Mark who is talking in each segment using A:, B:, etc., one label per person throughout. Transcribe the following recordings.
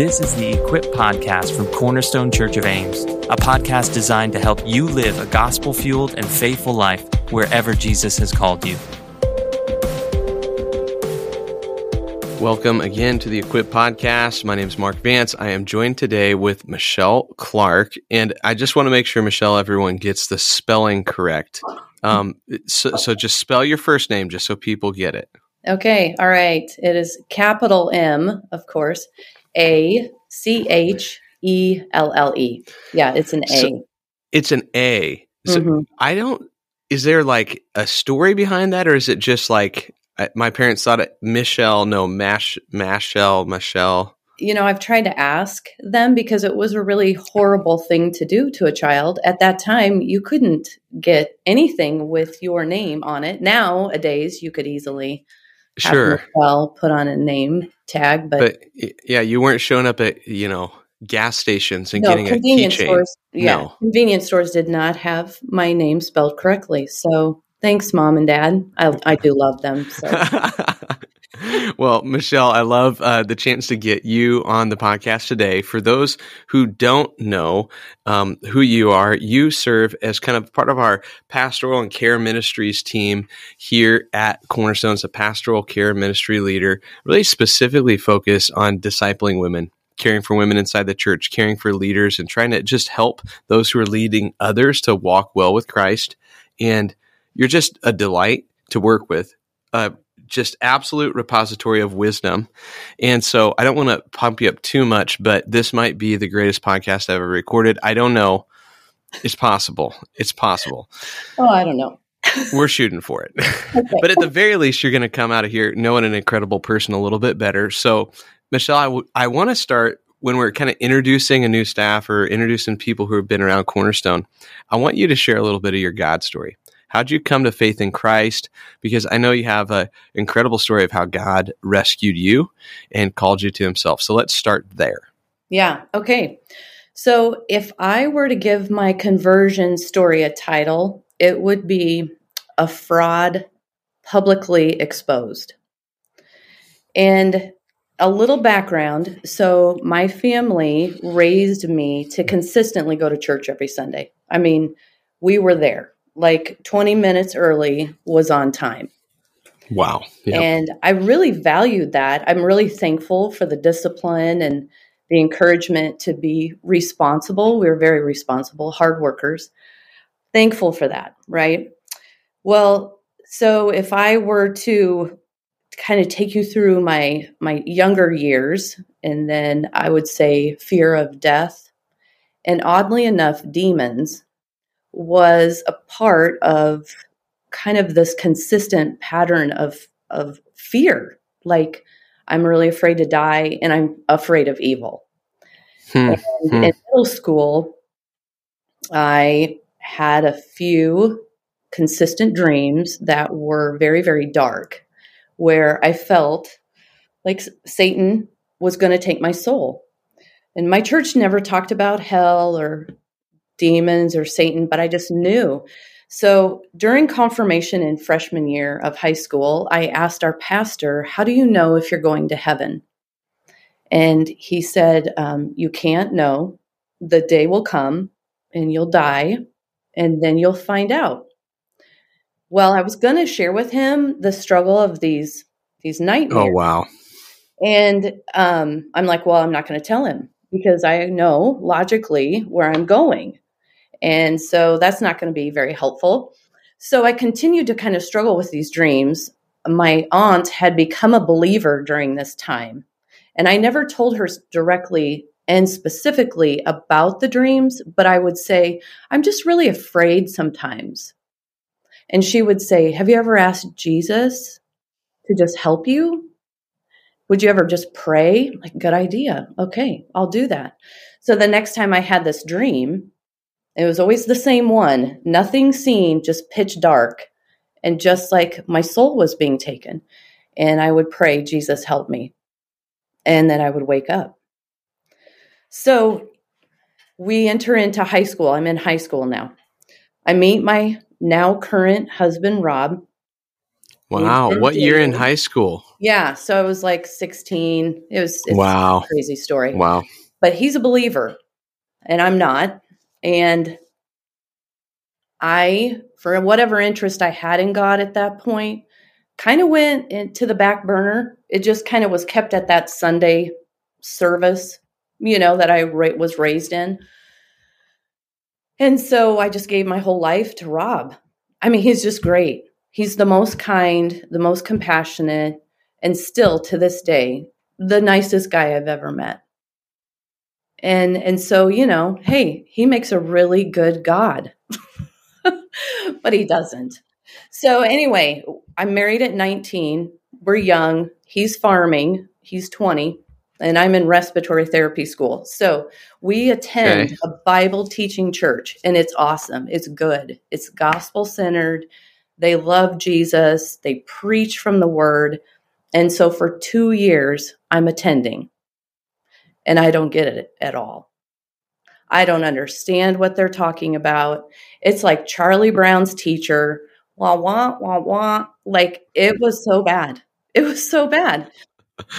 A: This is the Equip Podcast from Cornerstone Church of Ames, a podcast designed to help you live a gospel fueled and faithful life wherever Jesus has called you.
B: Welcome again to the Equip Podcast. My name is Mark Vance. I am joined today with Machelle Clark, and I just want to make sure, Machelle, everyone gets the spelling correct. Um, so, so just spell your first name just so people get it.
C: Okay, all right. It is capital M, of course, A C H E L L E. Yeah, it's an A.
B: So it's an A. So
C: Mhm.
B: I don't. Is there like a story behind that, or is it just like I- my parents thought it Michelle? No, Mash, Mashelle, Michelle.
C: You know, I've tried to ask them because it was a really horrible thing to do to a child. At that time, you couldn't get anything with your name on it. Nowadays, you could easily
B: Sure,
C: Machelle put on a name tag, but,
B: but yeah, you weren't showing up at you know gas stations and
C: no,
B: getting a
C: convenience
B: keychain.
C: stores. Yeah,
B: No.
C: convenience stores did not have my name spelled correctly. So thanks, mom and dad. I, I do love them. So.
B: well, Machelle, I love uh, the chance to get you on the podcast today. For those who don't know um, who you are, you serve as kind of part of our pastoral and care ministries team here at Cornerstone as a pastoral care ministry leader, really specifically focused on discipling women. Caring for women inside the church, caring for leaders, and trying to just help those who are leading others to walk well with Christ. And you're just a delight to work with. Uh, just absolute repository of wisdom. And so I don't want to pump you up too much, but this might be the greatest podcast I've ever recorded. I don't know. It's possible. It's possible.
C: Oh, I don't know.
B: We're shooting for it. but at the very least, you're going to come out of here knowing an incredible person a little bit better. So, Machelle, I, w- I want to start when we're kind of introducing a new staff or introducing people who have been around Cornerstone. I want you to share a little bit of your God story. How'd you come to faith in Christ? Because I know you have an incredible story of how God rescued you and called you to himself. So let's start there.
C: Yeah. Okay. So if I were to give my conversion story a title, it would be A Fraud Publicly Exposed. And a little background. So my family raised me to consistently go to church every Sunday. I mean, we were there. Like 20 minutes early was on time.
B: Wow. Yep.
C: And I really valued that. I'm really thankful for the discipline and the encouragement to be responsible. We were very responsible, hard workers. Thankful for that, right? Well, so if I were to kind of take you through my my younger years and then I would say fear of death and oddly enough demons was a part of kind of this consistent pattern of of fear like i'm really afraid to die and i'm afraid of evil
B: Hmm.
C: and
B: Hmm.
C: in middle school i had a few consistent dreams that were very very dark where i felt like satan was going to take my soul and my church never talked about hell or demons or satan but i just knew so during confirmation in freshman year of high school, I asked our pastor, How do you know if you're going to heaven? And he said, um, You can't know. The day will come and you'll die, and then you'll find out. Well, I was going to share with him the struggle of these these nightmares.
B: Oh, wow.
C: And um, I'm like, well, I'm not going to tell him because I know logically where I'm going. And so that's not going to be very helpful. So I continued to kind of struggle with these dreams. My aunt had become a believer during this time. And I never told her directly and specifically about the dreams, but I would say, I'm just really afraid sometimes. And she would say, Have you ever asked Jesus to just help you? Would you ever just pray? Like, good idea. Okay, I'll do that. So the next time I had this dream, it was always the same one nothing seen, just pitch dark. And just like my soul was being taken. And I would pray, Jesus, help me. And then I would wake up. So we enter into high school. I'm in high school now. I meet my now current husband, Rob.
B: Wow. What year in high school?
C: Yeah. So I was like 16. It was
B: wow.
C: crazy story.
B: Wow.
C: But he's a believer and I'm not. And I, for whatever interest I had in God at that point, kind of went into the back burner. It just kind of was kept at that Sunday service, you know, that I was raised in. And so I just gave my whole life to Rob. I mean, he's just great. He's the most kind, the most compassionate, and still to this day, the nicest guy I've ever met. And and so, you know, hey, he makes a really good God. but he doesn't. So anyway, I'm married at 19. We're young. He's farming. He's 20 and I'm in respiratory therapy school. So we attend okay. a Bible teaching church and it's awesome. It's good. It's gospel centered. They love Jesus. They preach from the word. And so for two years, I'm attending and I don't get it at all. I don't understand what they're talking about. It's like Charlie Brown's teacher, wah, wah, wah, wah. Like it was so bad. It was so bad.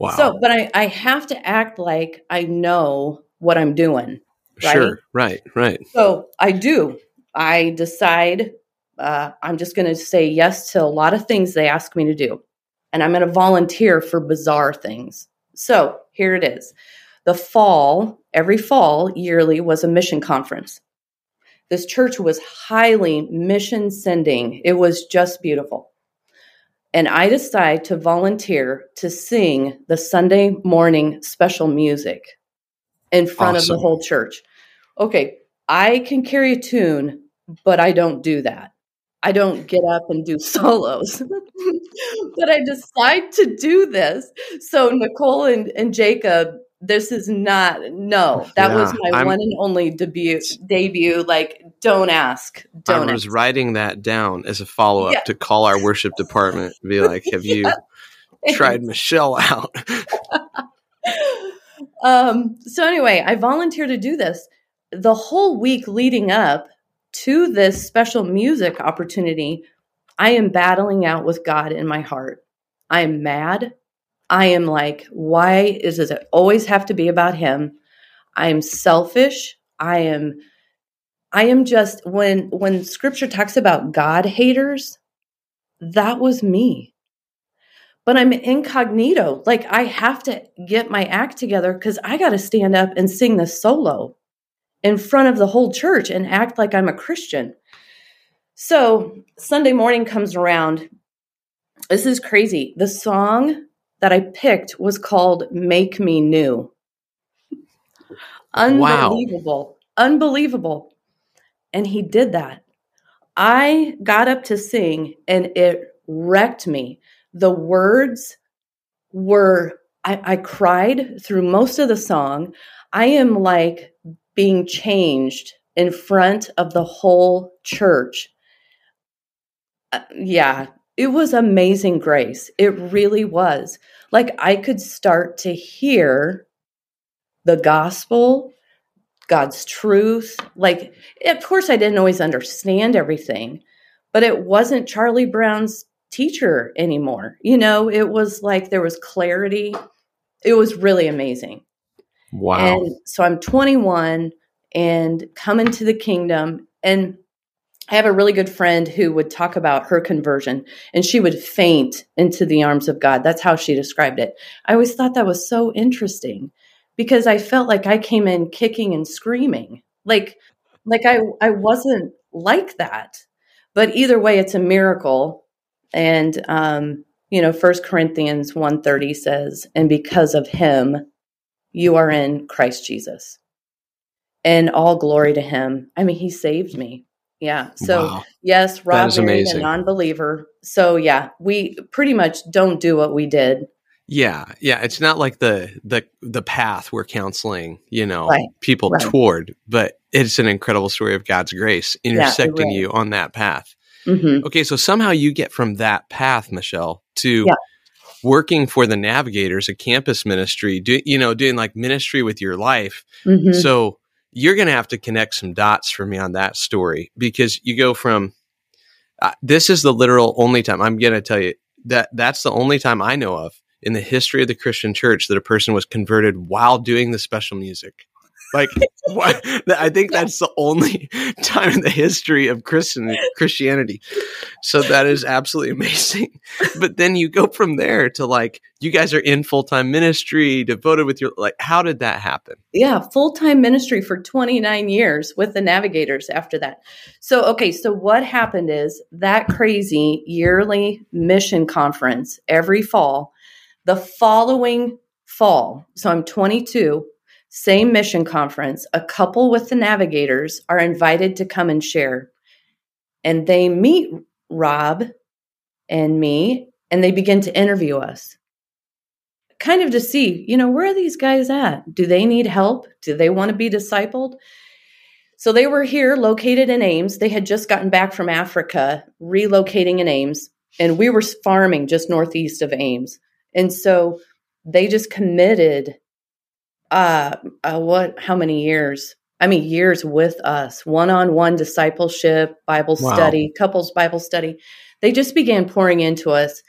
B: Wow.
C: So, but I, I have to act like I know what I'm doing.
B: Right? Sure. Right. Right.
C: So I do. I decide uh, I'm just going to say yes to a lot of things they ask me to do. And I'm going to volunteer for bizarre things. So here it is. The fall, every fall yearly was a mission conference. This church was highly mission sending. It was just beautiful and I decided to volunteer to sing the Sunday morning special music in front awesome. of the whole church. Okay, I can carry a tune, but I don't do that. I don't get up and do solos. but I decide to do this. So Nicole and, and Jacob this is not no that yeah, was my I'm, one and only debut debut like don't ask don't
B: i was ask. writing that down as a follow-up yeah. to call our worship department be like have you tried machelle out
C: um so anyway i volunteered to do this the whole week leading up to this special music opportunity i am battling out with god in my heart i am mad I am like, why is it always have to be about him? I am selfish. I am I am just when when scripture talks about God haters, that was me. But I'm incognito. Like I have to get my act together cuz I got to stand up and sing the solo in front of the whole church and act like I'm a Christian. So, Sunday morning comes around. This is crazy. The song that I picked was called Make Me New. Unbelievable. Wow. Unbelievable. And he did that. I got up to sing and it wrecked me. The words were, I, I cried through most of the song. I am like being changed in front of the whole church. Uh, yeah, it was amazing grace. It really was. Like I could start to hear the gospel, God's truth. Like, of course, I didn't always understand everything, but it wasn't Charlie Brown's teacher anymore. You know, it was like there was clarity. It was really amazing.
B: Wow.
C: And so I'm 21 and come into the kingdom. And I have a really good friend who would talk about her conversion and she would faint into the arms of God. That's how she described it. I always thought that was so interesting because I felt like I came in kicking and screaming. Like like I I wasn't like that. But either way it's a miracle and um you know First Corinthians 1:30 says and because of him you are in Christ Jesus. And all glory to him. I mean he saved me yeah. So wow. yes, Rob is a non-believer. So yeah, we pretty much don't do what we did.
B: Yeah, yeah. It's not like the the the path we're counseling, you know, right. people right. toward, but it's an incredible story of God's grace intersecting yeah, you on that path. Mm-hmm. Okay, so somehow you get from that path, Machelle, to yeah. working for the Navigators, a campus ministry, do, you know, doing like ministry with your life. Mm-hmm. So you're going to have to connect some dots for me on that story because you go from uh, this is the literal only time I'm going to tell you that that's the only time I know of in the history of the Christian church that a person was converted while doing the special music. Like, what? I think that's the only time in the history of Christian Christianity. So that is absolutely amazing. But then you go from there to like, you guys are in full time ministry, devoted with your like. How did that happen?
C: Yeah, full time ministry for 29 years with the Navigators after that. So, okay, so what happened is that crazy yearly mission conference every fall. The following fall, so I'm 22 same mission conference, a couple with the navigators are invited to come and share. And they meet Rob and me and they begin to interview us. Kind of to see, you know, where are these guys at? Do they need help? Do they want to be discipled? So they were here located in Ames. They had just gotten back from Africa, relocating in Ames, and we were farming just northeast of Ames. And so they just committed uh, uh what how many years? I mean years with us. One-on-one discipleship bible wow. study couples bible study. They just began pouring into us.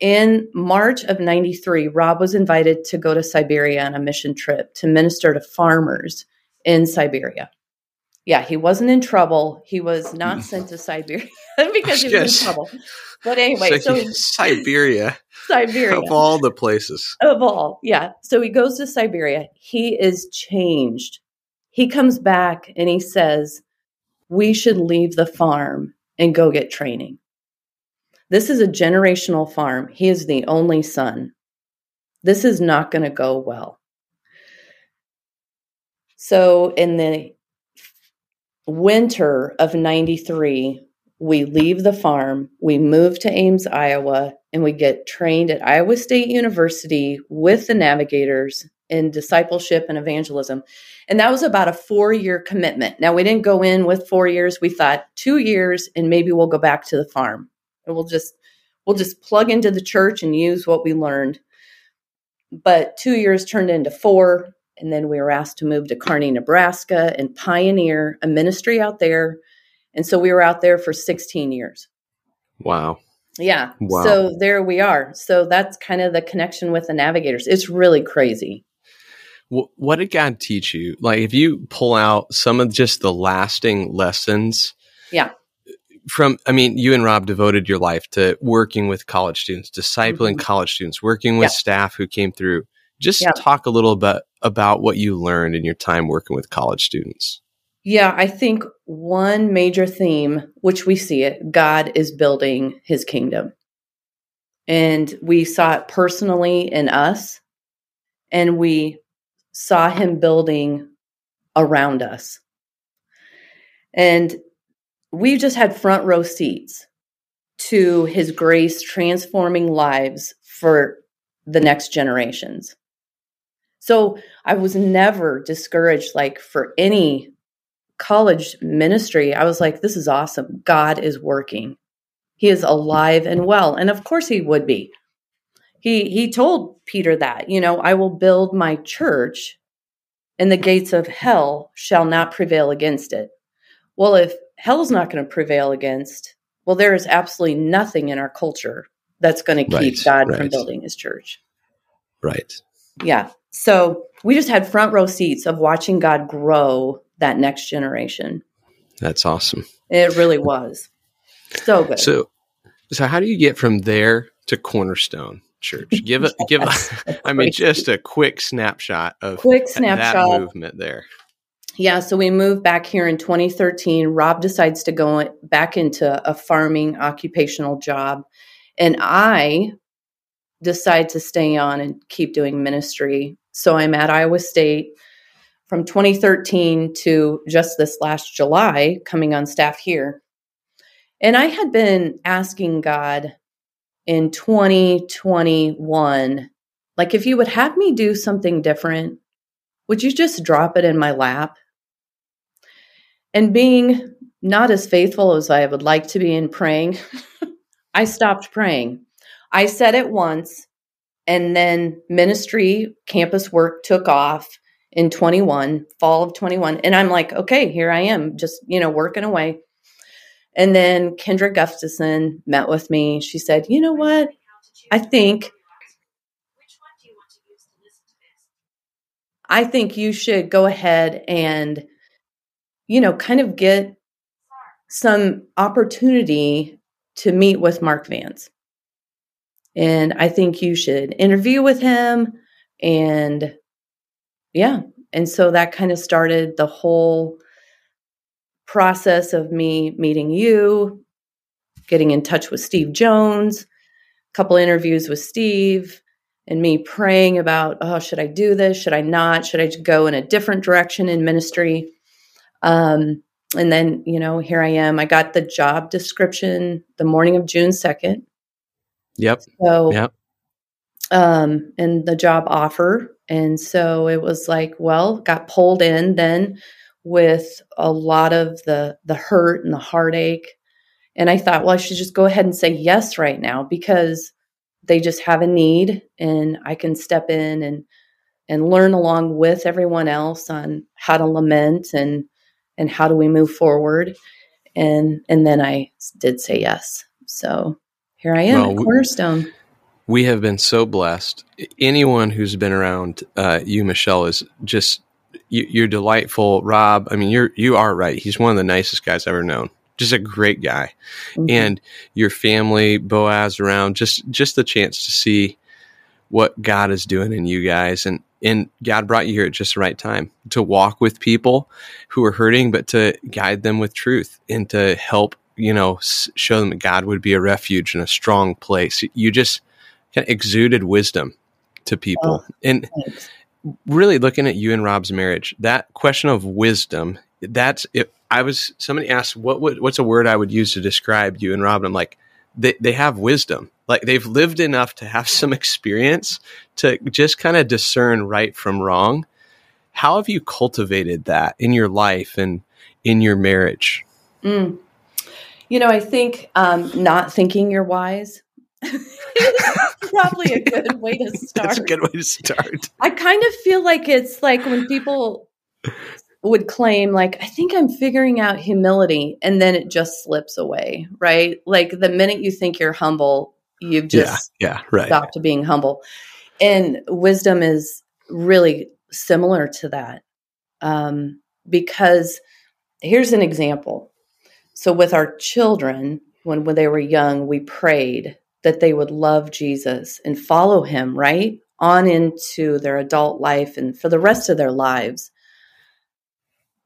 C: In march of 93 rob was invited to go to siberia on a mission trip to minister to farmers in siberia yeah he wasn't in trouble he was mm. not sent to siberia because he was in trouble but anyway so,
B: so siberia
C: Siberia.
B: Of all the places.
C: Of all, yeah. So he goes to Siberia. He is changed. He comes back and he says, We should leave the farm and go get training. This is a generational farm. He is the only son. This is not going to go well. So in the winter of 93, we leave the farm, we move to Ames, Iowa, and we get trained at Iowa State University with the navigators in discipleship and evangelism. And that was about a four year commitment. Now, we didn't go in with four years. We thought two years and maybe we'll go back to the farm and we'll just we'll just plug into the church and use what we learned. But two years turned into four. And then we were asked to move to Kearney, Nebraska and pioneer a ministry out there and so we were out there for 16 years.
B: Wow.
C: Yeah. Wow. So there we are. So that's kind of the connection with the navigators. It's really crazy.
B: What did God teach you? Like, if you pull out some of just the lasting lessons.
C: Yeah.
B: From, I mean, you and Rob devoted your life to working with college students, discipling mm-hmm. college students, working with yeah. staff who came through. Just yeah. talk a little bit about what you learned in your time working with college students.
C: Yeah, I think one major theme, which we see it, God is building his kingdom. And we saw it personally in us, and we saw him building around us. And we just had front row seats to his grace transforming lives for the next generations. So I was never discouraged, like for any college ministry, I was like, this is awesome. God is working. He is alive and well. And of course he would be. He he told Peter that, you know, I will build my church and the gates of hell shall not prevail against it. Well, if hell's not going to prevail against, well, there is absolutely nothing in our culture that's going to keep right, God right. from building his church.
B: Right.
C: Yeah. So we just had front row seats of watching God grow that next generation.
B: That's awesome.
C: It really was. So good.
B: So so how do you get from there to Cornerstone Church? Give it give a, I mean just a quick snapshot of
C: quick snapshot
B: that movement there.
C: Yeah, so we moved back here in 2013. Rob decides to go back into a farming occupational job and I decide to stay on and keep doing ministry. So I'm at Iowa State from 2013 to just this last July, coming on staff here. And I had been asking God in 2021, like, if you would have me do something different, would you just drop it in my lap? And being not as faithful as I would like to be in praying, I stopped praying. I said it once, and then ministry, campus work took off in 21, fall of 21. And I'm like, okay, here I am, just, you know, working away. And then Kendra Gustafson met with me. She said, You know what? I think I think you should go ahead and, you know, kind of get some opportunity to meet with Mark Vance. And I think you should interview with him. And yeah. And so that kind of started the whole process of me meeting you, getting in touch with Steve Jones, a couple interviews with Steve, and me praying about, oh, should I do this? Should I not? Should I go in a different direction in ministry? Um, and then, you know, here I am. I got the job description the morning of June 2nd.
B: Yep.
C: So,
B: yep.
C: Um, and the job offer. And so it was like, well, got pulled in then with a lot of the the hurt and the heartache. And I thought, well, I should just go ahead and say yes right now because they just have a need and I can step in and and learn along with everyone else on how to lament and and how do we move forward and and then I did say yes. So here I am well, at Cornerstone.
B: We have been so blessed. Anyone who's been around uh, you, Machelle, is just you, are delightful. Rob, I mean, you're you are right. He's one of the nicest guys I've ever known just a great guy. Mm-hmm. And your family, Boaz around, just just the chance to see what God is doing in you guys and and God brought you here at just the right time to walk with people who are hurting but to guide them with truth and to help, you know, show them that God would be a refuge and a strong place. You just kind of exuded wisdom to people. Oh, and thanks. really looking at you and Rob's marriage, that question of wisdom, that's it I was somebody asked what would, what's a word I would use to describe you and Robin. I'm like, they they have wisdom. Like they've lived enough to have some experience to just kind of discern right from wrong. How have you cultivated that in your life and in your marriage?
C: Mm. You know, I think um, not thinking you're wise is probably a good way to start.
B: That's a good way to start.
C: I kind of feel like it's like when people would claim like i think i'm figuring out humility and then it just slips away right like the minute you think you're humble you've just
B: yeah, yeah right
C: stopped being humble and wisdom is really similar to that um, because here's an example so with our children when, when they were young we prayed that they would love jesus and follow him right on into their adult life and for the rest of their lives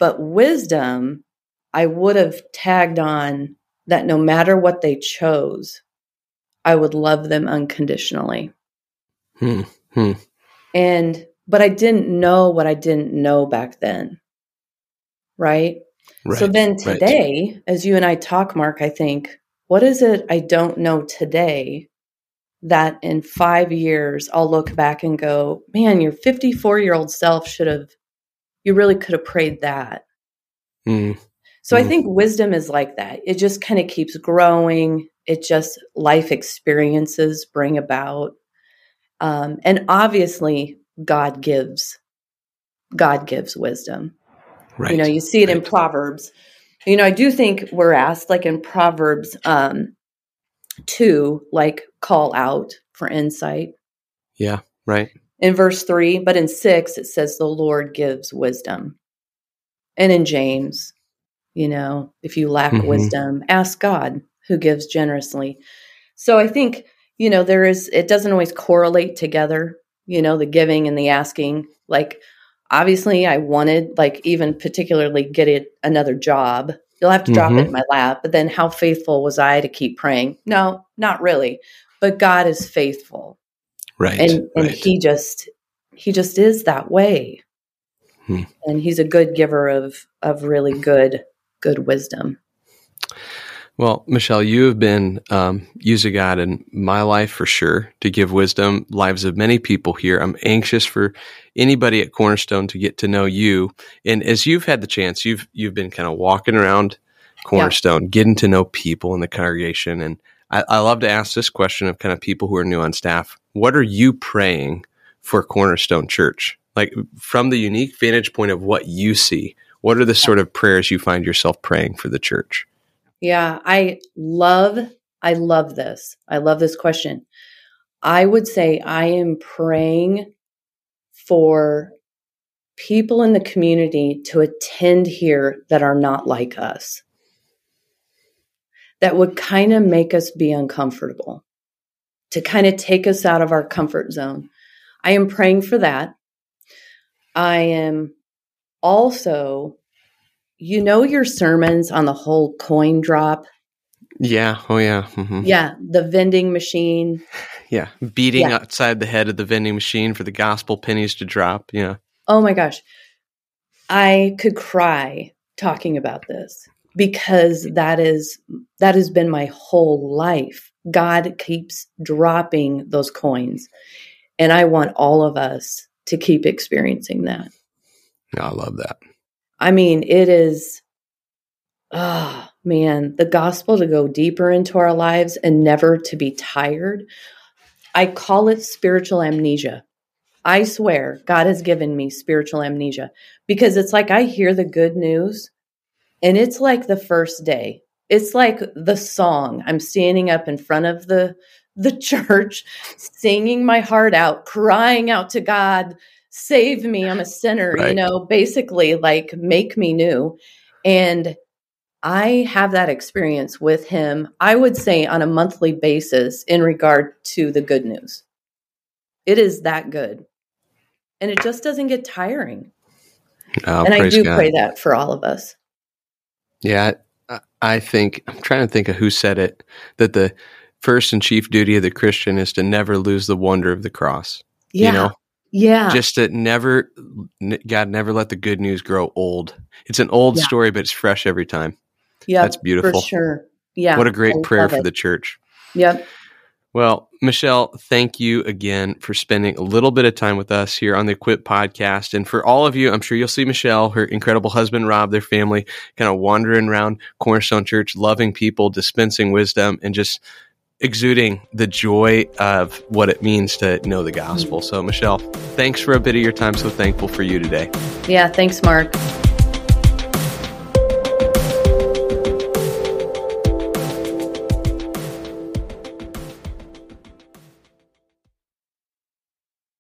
C: but wisdom, I would have tagged on that no matter what they chose, I would love them unconditionally.
B: Hmm. Hmm.
C: And, but I didn't know what I didn't know back then. Right? Right. So then today, right. as you and I talk, Mark, I think, what is it I don't know today that in five years I'll look back and go, man, your 54 year old self should have you really could have prayed that.
B: Mm.
C: So mm. I think wisdom is like that. It just kind of keeps growing. It just life experiences bring about. Um, and obviously, God gives. God gives wisdom.
B: Right.
C: You know, you see it
B: right.
C: in Proverbs. You know, I do think we're asked, like in Proverbs um, to like call out for insight.
B: Yeah, right
C: in verse 3, but in 6 it says the Lord gives wisdom. And in James, you know, if you lack mm-hmm. wisdom, ask God who gives generously. So I think, you know, there is it doesn't always correlate together, you know, the giving and the asking. Like obviously I wanted like even particularly get it another job. You'll have to drop mm-hmm. it in my lap, but then how faithful was I to keep praying? No, not really. But God is faithful
B: right
C: and and
B: right.
C: he just he just is that way hmm. and he's a good giver of of really good good wisdom
B: well machelle you have been um, using god in my life for sure to give wisdom lives of many people here i'm anxious for anybody at cornerstone to get to know you and as you've had the chance you've you've been kind of walking around cornerstone yeah. getting to know people in the congregation and I, I love to ask this question of kind of people who are new on staff. What are you praying for Cornerstone Church? Like from the unique vantage point of what you see, what are the sort of prayers you find yourself praying for the church?
C: Yeah, I love I love this. I love this question. I would say I am praying for people in the community to attend here that are not like us. That would kind of make us be uncomfortable, to kind of take us out of our comfort zone. I am praying for that. I am also, you know, your sermons on the whole coin drop.
B: Yeah. Oh, yeah. Mm-hmm.
C: Yeah. The vending machine.
B: Yeah. Beating yeah. outside the head of the vending machine for the gospel pennies to drop. Yeah.
C: Oh my gosh. I could cry talking about this because that is that has been my whole life. God keeps dropping those coins. And I want all of us to keep experiencing that.
B: I love that.
C: I mean, it is, oh man, the gospel to go deeper into our lives and never to be tired. I call it spiritual amnesia. I swear God has given me spiritual amnesia because it's like I hear the good news and it's like the first day. It's like the song. I'm standing up in front of the the church singing my heart out, crying out to God, save me, I'm a sinner, right. you know, basically like make me new. And I have that experience with him, I would say on a monthly basis in regard to the good news. It is that good. And it just doesn't get tiring. Oh, and I do God. pray that for all of us.
B: Yeah, I think I'm trying to think of who said it that the first and chief duty of the Christian is to never lose the wonder of the cross.
C: Yeah.
B: You know?
C: Yeah.
B: Just to never, God, never let the good news grow old. It's an old yeah. story, but it's fresh every time.
C: Yeah.
B: That's beautiful.
C: For sure. Yeah.
B: What a great I prayer for the church.
C: Yep.
B: Well, Machelle, thank you again for spending a little bit of time with us here on the Equip podcast. And for all of you, I'm sure you'll see Machelle, her incredible husband, Rob, their family, kind of wandering around Cornerstone Church, loving people, dispensing wisdom, and just exuding the joy of what it means to know the gospel. So, Machelle, thanks for a bit of your time. So thankful for you today.
C: Yeah, thanks, Mark.